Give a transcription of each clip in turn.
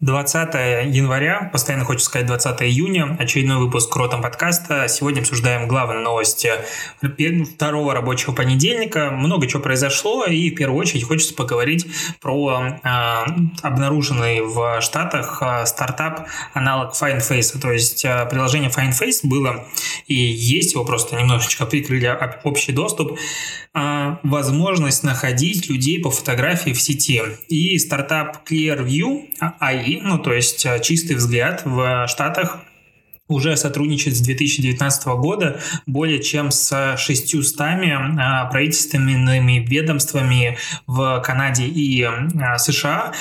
20 января, постоянно хочу сказать 20 июня, очередной выпуск Ротом подкаста. Сегодня обсуждаем главные новости второго рабочего понедельника. Много чего произошло, и в первую очередь хочется поговорить про э, обнаруженный в Штатах э, стартап аналог FineFace. То есть э, приложение FineFace было и есть, его просто немножечко прикрыли общий доступ, э, возможность находить людей по фотографии в сети. И стартап Clearview AI ну то есть э, чистый взгляд в Штатах уже сотрудничает с 2019 года более чем с 600 э, правительственными ведомствами в Канаде и э, США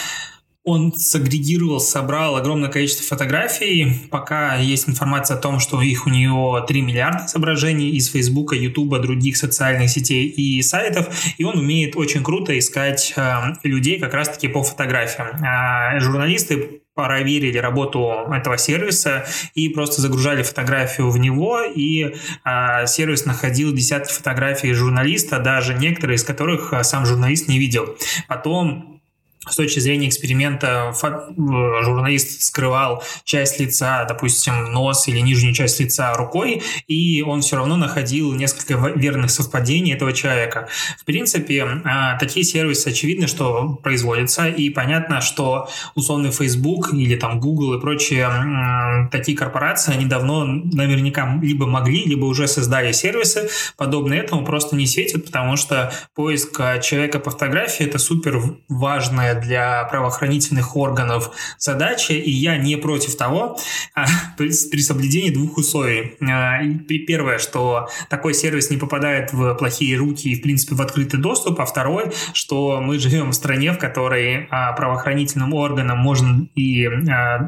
он сагрегировал, собрал огромное количество фотографий. Пока есть информация о том, что их у него 3 миллиарда изображений из Фейсбука, Ютуба, других социальных сетей и сайтов. И он умеет очень круто искать э, людей как раз-таки по фотографиям. А журналисты проверили работу этого сервиса и просто загружали фотографию в него, и а, сервис находил десятки фотографий журналиста, даже некоторые из которых а, сам журналист не видел. Потом с точки зрения эксперимента журналист скрывал часть лица, допустим, нос или нижнюю часть лица рукой, и он все равно находил несколько верных совпадений этого человека. В принципе, а, такие сервисы очевидно, что производятся, и понятно, что условный Facebook или там Google и прочие такие корпорации, они давно наверняка либо могли, либо уже создали сервисы, подобные этому просто не светят, потому что поиск человека по фотографии это супер важная для правоохранительных органов задача, и я не против того, а, при, при соблюдении двух условий. А, первое, что такой сервис не попадает в плохие руки и, в принципе, в открытый доступ, а второе, что мы живем в стране, в которой а, правоохранительным органам можно и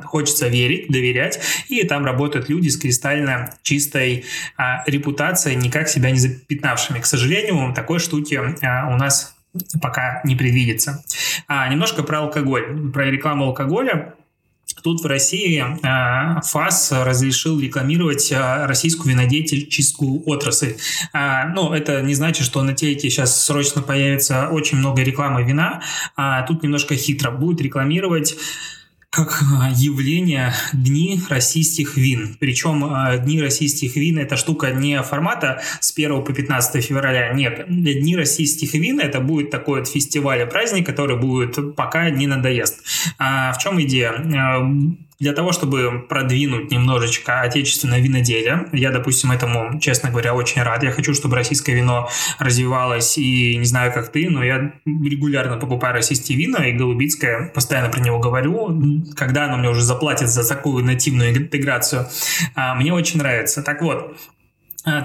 хочется верить, доверять, и там работают люди с кристально чистой репутацией, никак себя не запятнавшими. К сожалению, такой штуки у нас пока не предвидится. А, немножко про алкоголь, про рекламу алкоголя. Тут в России э, ФАС разрешил рекламировать э, российскую винодельческую отрасль. Э, ну, это не значит, что на телеке сейчас срочно появится очень много рекламы вина. А тут немножко хитро. Будет рекламировать как а, явление дни российских вин. Причем а, дни российских вин это штука не формата с 1 по 15 февраля. Нет, дни российских вин это будет такой вот фестиваль, праздник, который будет пока не надоест. А в чем идея? Для того, чтобы продвинуть немножечко отечественное виноделие, я, допустим, этому, честно говоря, очень рад. Я хочу, чтобы российское вино развивалось, и не знаю, как ты, но я регулярно покупаю российские вина, и Голубицкое, постоянно про него говорю, когда оно мне уже заплатит за такую нативную интеграцию. А, мне очень нравится. Так вот,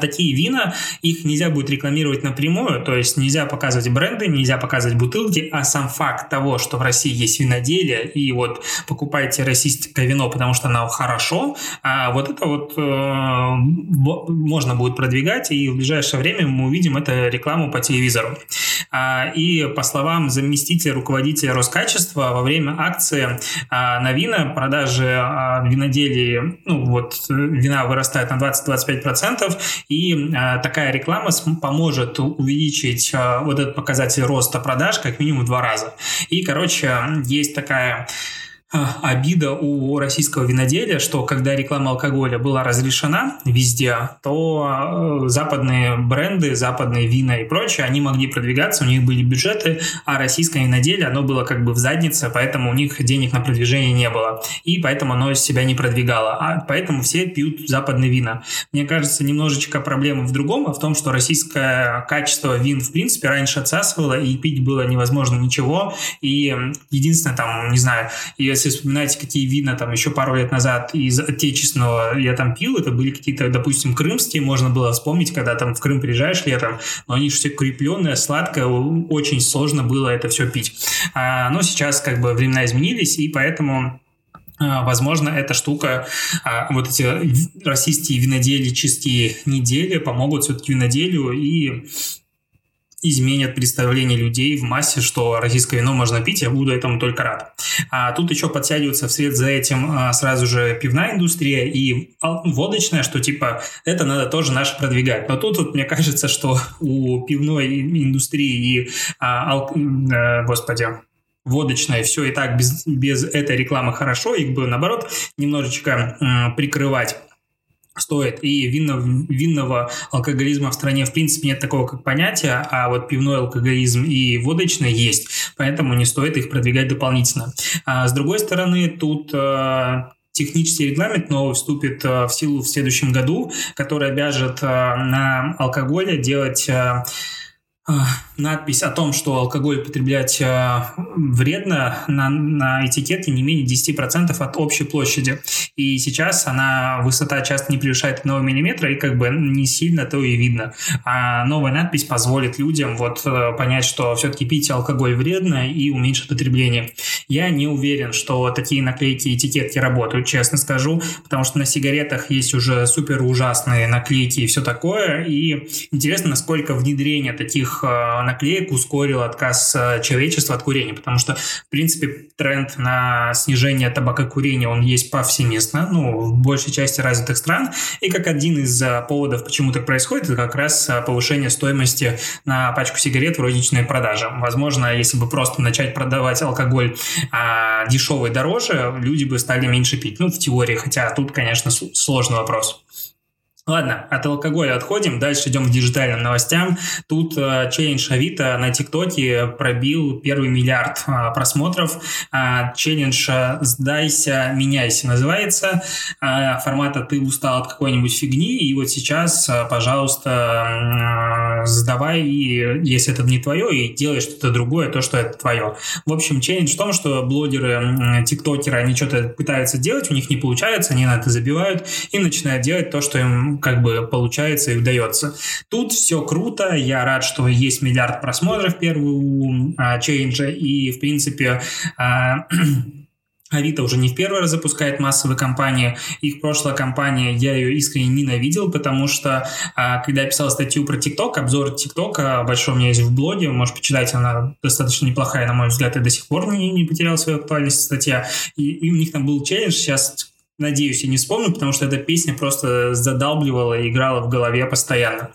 такие вина, их нельзя будет рекламировать напрямую, то есть нельзя показывать бренды, нельзя показывать бутылки, а сам факт того, что в России есть виноделие, и вот покупайте российское вино, потому что оно хорошо, а вот это вот э, можно будет продвигать, и в ближайшее время мы увидим эту рекламу по телевизору. А, и по словам заместителя руководителя Роскачества, во время акции а, на вина продажи а, виноделий, ну вот вина вырастает на 20-25%, и э, такая реклама поможет увеличить э, вот этот показатель роста продаж как минимум в два раза. И, короче, есть такая обида у российского виноделия, что когда реклама алкоголя была разрешена везде, то э, западные бренды, западные вина и прочее, они могли продвигаться, у них были бюджеты, а российское виноделие, оно было как бы в заднице, поэтому у них денег на продвижение не было. И поэтому оно себя не продвигало. А поэтому все пьют западные вина. Мне кажется, немножечко проблема в другом, а в том, что российское качество вин, в принципе, раньше отсасывало, и пить было невозможно ничего. И единственное, там, не знаю, и если вспоминаете, какие вина там еще пару лет назад из отечественного я там пил, это были какие-то, допустим, крымские, можно было вспомнить, когда там в Крым приезжаешь летом, но они же все крепленные, сладкое, очень сложно было это все пить. А, но сейчас как бы времена изменились, и поэтому а, Возможно, эта штука, а, вот эти российские виноделические недели помогут все-таки виноделию и изменят представление людей в массе, что российское вино можно пить, я буду этому только рад. А тут еще подтягивается вслед за этим а, сразу же пивная индустрия и водочная, что типа это надо тоже наше продвигать. Но тут вот, мне кажется, что у пивной индустрии и, а, ал, а, господи, водочная, все и так без, без этой рекламы хорошо, их бы наоборот немножечко м, прикрывать стоит. И винного, винного алкоголизма в стране в принципе нет такого как понятия, а вот пивной алкоголизм и водочный есть, поэтому не стоит их продвигать дополнительно. А с другой стороны, тут э, технический регламент новый вступит э, в силу в следующем году, который обяжет э, на алкоголе делать надпись о том, что алкоголь потреблять э, вредно на, на этикетке не менее 10% от общей площади. И сейчас она, высота часто не превышает 1 миллиметра, и как бы не сильно то и видно. А новая надпись позволит людям вот э, понять, что все-таки пить алкоголь вредно и уменьшить потребление. Я не уверен, что такие наклейки и этикетки работают, честно скажу, потому что на сигаретах есть уже супер ужасные наклейки и все такое, и интересно, насколько внедрение таких э, наклеек ускорил отказ э, человечества от курения, потому что, в принципе, тренд на снижение табакокурения, он есть повсеместно, ну, в большей части развитых стран, и как один из э, поводов, почему так происходит, это как раз э, повышение стоимости на пачку сигарет в розничной продаже. Возможно, если бы просто начать продавать алкоголь а, дешевый дороже, люди бы стали меньше пить. Ну, в теории, хотя тут, конечно, сложный вопрос. Ладно, от алкоголя отходим, дальше идем к диджитальным новостям. Тут э, челлендж Авито на ТикТоке пробил первый миллиард э, просмотров. Э, челлендж э, «Сдайся, меняйся» называется. Э, формата «Ты устал от какой-нибудь фигни», и вот сейчас, э, пожалуйста, э, сдавай, и, если это не твое, и делай что-то другое, то, что это твое. В общем, челлендж в том, что блогеры, тиктокеры, они что-то пытаются делать, у них не получается, они на это забивают и начинают делать то, что им как бы получается и удается. Тут все круто, я рад, что есть миллиард просмотров первого а, челленджа, и, в принципе, а, Авито уже не в первый раз запускает массовые кампании. Их прошлая кампания, я ее искренне ненавидел, потому что, а, когда я писал статью про ТикТок, обзор ТикТока большой у меня есть в блоге, можешь почитать, она достаточно неплохая, на мой взгляд, и до сих пор не, не потеряла свою актуальность статья. И, и у них там был челлендж, сейчас Надеюсь, я не вспомню, потому что эта песня просто задалбливала и играла в голове постоянно.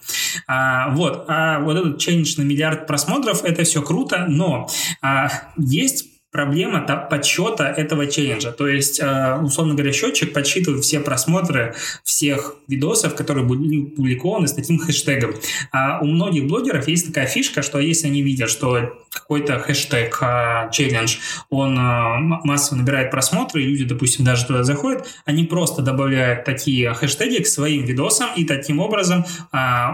А, вот, а вот этот челлендж на миллиард просмотров, это все круто, но а, есть проблема подсчета этого челленджа. То есть, э, условно говоря, счетчик подсчитывает все просмотры всех видосов, которые были опубликованы с таким хэштегом. А у многих блогеров есть такая фишка, что если они видят, что какой-то хэштег, э, челлендж, он э, массово набирает просмотры, люди, допустим, даже туда заходят, они просто добавляют такие хэштеги к своим видосам, и таким образом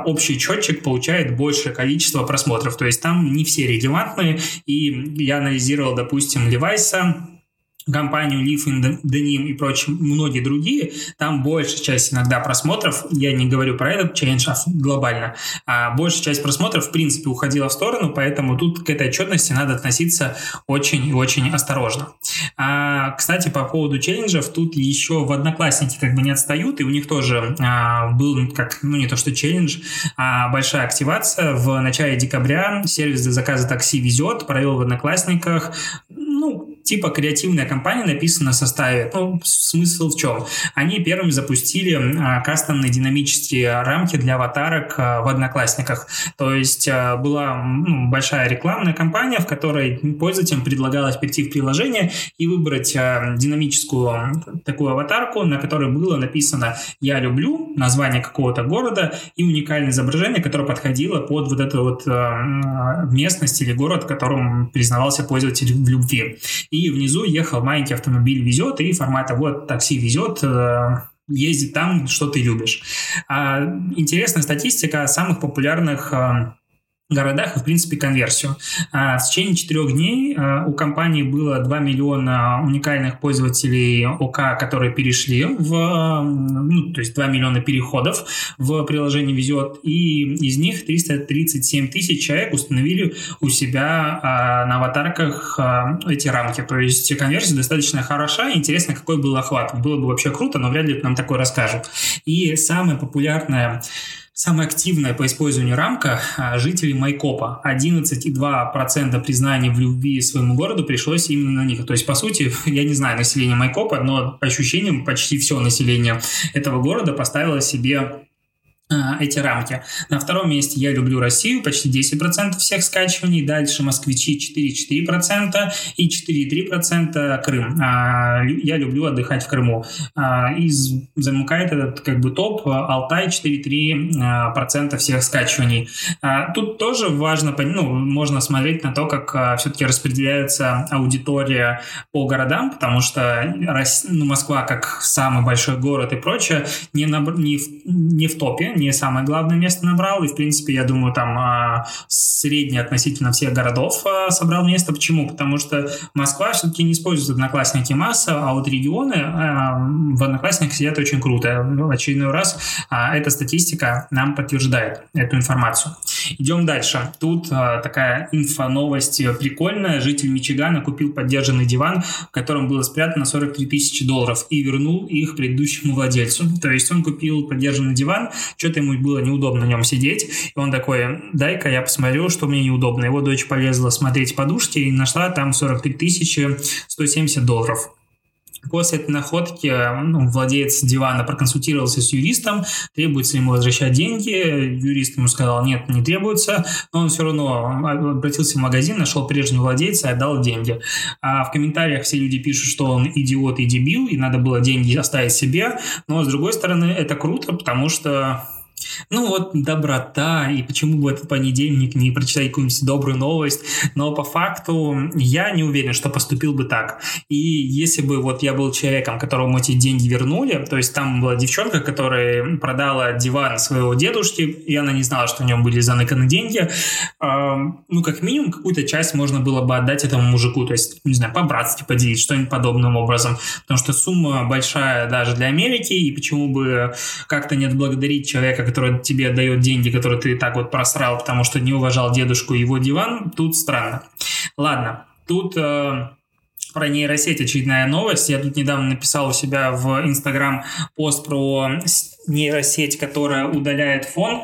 общий счетчик получает большее количество просмотров. То есть там не все релевантные, и я анализировал, допустим, Левайса, компанию Leaf Denim и прочие, многие другие, там большая часть иногда просмотров, я не говорю про этот челлендж, а глобально, а большая часть просмотров в принципе уходила в сторону, поэтому тут к этой отчетности надо относиться очень и очень осторожно. А, кстати, по поводу челленджев, тут еще в Одноклассники как бы не отстают, и у них тоже а, был как, ну не то что челлендж, а большая активация. В начале декабря сервис для заказа такси везет, провел в Одноклассниках типа креативная компания написана в составе. Ну, смысл в чем? Они первыми запустили а, кастомные динамические рамки для аватарок а, в Одноклассниках. То есть а, была ну, большая рекламная кампания, в которой пользователям предлагалось перейти в приложение и выбрать а, динамическую такую аватарку, на которой было написано «Я люблю», название какого-то города и уникальное изображение, которое подходило под вот эту вот а, местность или город, которым признавался пользователь в любви и внизу ехал маленький автомобиль везет, и формата вот такси везет, э, ездит там, что ты любишь. А, интересная статистика самых популярных э, городах и, в принципе, конверсию. А, в течение четырех дней а, у компании было 2 миллиона уникальных пользователей ОК, которые перешли в, ну, то есть 2 миллиона переходов в приложение «Везет», и из них 337 тысяч человек установили у себя а, на аватарках эти рамки. То есть конверсия достаточно хороша. Интересно, какой был охват. Было бы вообще круто, но вряд ли нам такое расскажут. И самая популярная Самая активная по использованию рамка – жители Майкопа. 11,2% признаний в любви своему городу пришлось именно на них. То есть, по сути, я не знаю население Майкопа, но по ощущениям почти все население этого города поставило себе а, эти рамки. На втором месте «Я люблю Россию», почти 10% всех скачиваний. Дальше «Москвичи» 4,4% и 4,3% Крым. А, «Я люблю отдыхать в Крыму». А, и замыкает этот как бы топ Алтай 4,3% всех скачиваний. Тут тоже важно, ну, можно смотреть на то, как все-таки распределяется аудитория по городам, потому что ну, Москва как самый большой город и прочее не, на, не, в, не в топе, не самое главное место набрал, и, в принципе, я думаю, там а, средний относительно всех городов а, собрал место. Почему? Потому что Москва все-таки не использует одноклассники масса, а вот регионы а, в одноклассниках сидят очень круто. В очередной раз эта статистика нам подтверждает эту информацию. Идем дальше. Тут такая инфо-новость прикольная. Житель Мичигана купил поддержанный диван, в котором было спрятано 43 тысячи долларов и вернул их предыдущему владельцу. То есть он купил поддержанный диван, что-то ему было неудобно на нем сидеть, и он такой, дай-ка я посмотрю, что мне неудобно. Его дочь полезла смотреть подушки и нашла там 43 тысячи 170 долларов. После этой находки ну, владелец дивана проконсультировался с юристом, требуется ему возвращать деньги. Юрист ему сказал, нет, не требуется, но он все равно обратился в магазин, нашел прежнего владельца и отдал деньги. А в комментариях все люди пишут, что он идиот и дебил, и надо было деньги оставить себе. Но, с другой стороны, это круто, потому что ну вот доброта, и почему бы этот понедельник не прочитать какую-нибудь добрую новость, но по факту я не уверен, что поступил бы так. И если бы вот я был человеком, которому эти деньги вернули, то есть там была девчонка, которая продала диван своего дедушки, и она не знала, что в нем были заныканы деньги, э, ну как минимум какую-то часть можно было бы отдать этому мужику, то есть, не знаю, по-братски поделить, что-нибудь подобным образом, потому что сумма большая даже для Америки, и почему бы как-то не отблагодарить человека, который тебе отдает деньги, которые ты так вот просрал, потому что не уважал дедушку и его диван, тут странно. Ладно, тут э, про нейросеть очередная новость. Я тут недавно написал у себя в Инстаграм пост про нейросеть, которая удаляет фон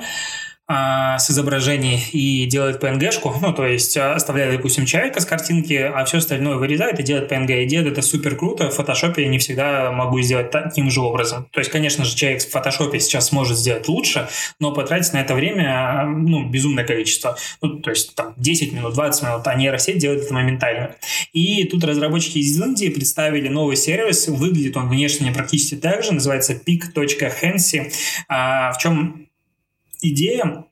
а, с изображений и делает PNG-шку, ну, то есть а, оставляет, допустим, человека с картинки, а все остальное вырезает и делает PNG. И делает это супер круто. В фотошопе я не всегда могу сделать таким же образом. То есть, конечно же, человек в фотошопе сейчас сможет сделать лучше, но потратить на это время, ну, безумное количество. Ну, то есть, там, 10 минут, 20 минут, а нейросеть делает это моментально. И тут разработчики из Индии представили новый сервис. Выглядит он внешне практически так же, называется peak.hansi. А, в чем идея а,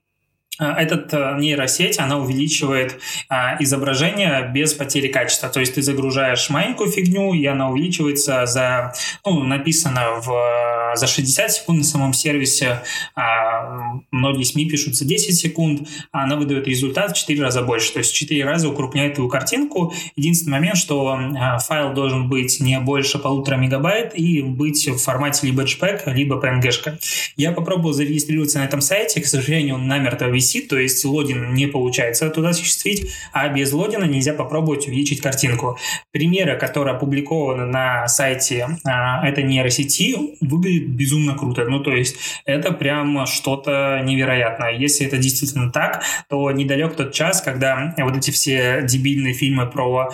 этот э, нейросеть, она увеличивает а, изображение без потери качества. То есть ты загружаешь маленькую фигню, и она увеличивается за, ну, написано в, за 60 секунд на самом сервисе. А, многие СМИ пишут за 10 секунд, а она выдает результат в 4 раза больше. То есть в 4 раза укрупняет твою картинку. Единственный момент, что файл должен быть не больше полутора мегабайт и быть в формате либо JPEG, либо PNG-шка. Я попробовал зарегистрироваться на этом сайте, к сожалению, он намертво висит висит, то есть логин не получается туда осуществить, а без логина нельзя попробовать увеличить картинку. Примеры, которые опубликованы на сайте а, этой нейросети, выглядят безумно круто. Ну, то есть это прям что-то невероятное. Если это действительно так, то недалек тот час, когда вот эти все дебильные фильмы про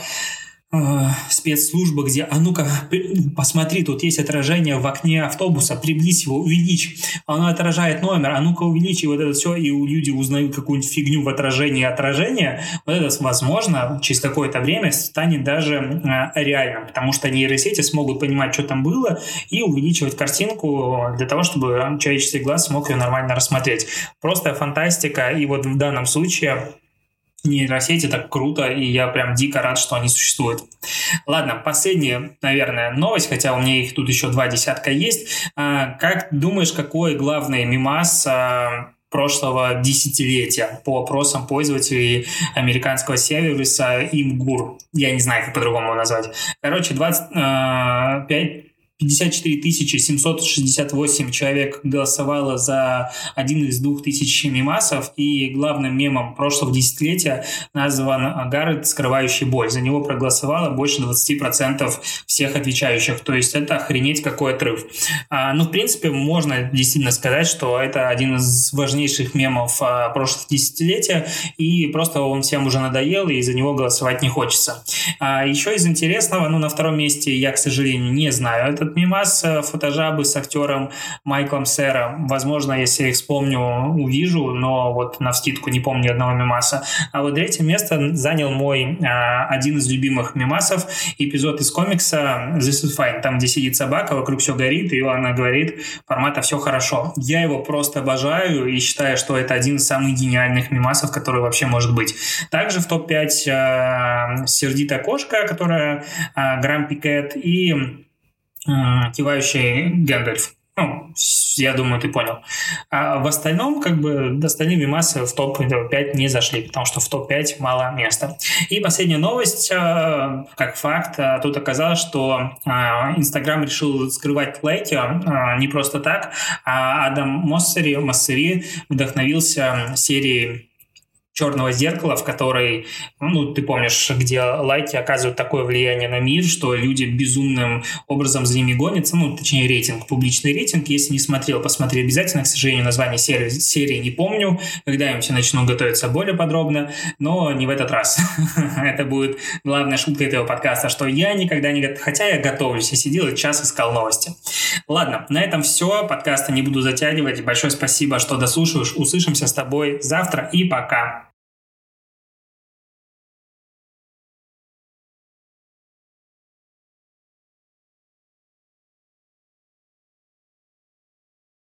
э, спецслужба, где, а ну-ка, посмотри, тут есть отражение в окне автобуса, приблизь его, увеличь. Оно отражает номер, а ну-ка увеличь, и вот это все, и люди узнают какую-нибудь фигню в отражении отражения. Вот это, возможно, через какое-то время станет даже э, реальным, потому что нейросети смогут понимать, что там было, и увеличивать картинку для того, чтобы человеческий глаз смог ее нормально рассмотреть. Просто фантастика, и вот в данном случае нейросети так круто, и я прям дико рад, что они существуют. Ладно, последняя, наверное, новость, хотя у меня их тут еще два десятка есть. А, как думаешь, какой главный мимас а, прошлого десятилетия по опросам пользователей американского сервиса Имгур. Я не знаю, как по-другому его назвать. Короче, 25 54 768 человек голосовало за один из двух тысяч мемасов, и главным мемом прошлого десятилетия назван Гаррет «Скрывающий боль». За него проголосовало больше 20% всех отвечающих, то есть это охренеть какой отрыв. А, ну, в принципе, можно действительно сказать, что это один из важнейших мемов а, прошлого десятилетия, и просто он всем уже надоел, и за него голосовать не хочется. А, еще из интересного, ну, на втором месте я, к сожалению, не знаю этот мимас э, фотожабы с актером Майклом Сэром. Возможно, если я их вспомню, увижу, но вот на вскидку не помню одного мимаса. А вот третье место занял мой а, один из любимых мимасов, эпизод из комикса This is Fine, там, где сидит собака, вокруг все горит, и она говорит, формата все хорошо. Я его просто обожаю и считаю, что это один из самых гениальных мимасов, который вообще может быть. Также в топ-5 э, сердитая кошка, которая э, Грампи Кэт, и кивающий Гэндальф. Ну, я думаю, ты понял. А в остальном, как бы, остальные мимасы в топ-5 не зашли, потому что в топ-5 мало места. И последняя новость, э, как факт, э, тут оказалось, что э, Инстаграм решил скрывать лайки не просто так, а Адам Моссери, Моссери вдохновился серией черного зеркала, в которой, ну, ты помнишь, где лайки оказывают такое влияние на мир, что люди безумным образом за ними гонятся, ну, точнее, рейтинг, публичный рейтинг. Если не смотрел, посмотри обязательно. К сожалению, название серии, серии не помню. Когда-нибудь начну готовиться более подробно, но не в этот раз. Это будет главная шутка этого подкаста, что я никогда не... Хотя я готовлюсь, я сидел и час искал новости. Ладно, на этом все. Подкаста не буду затягивать. Большое спасибо, что дослушиваешь. Услышимся с тобой завтра и пока.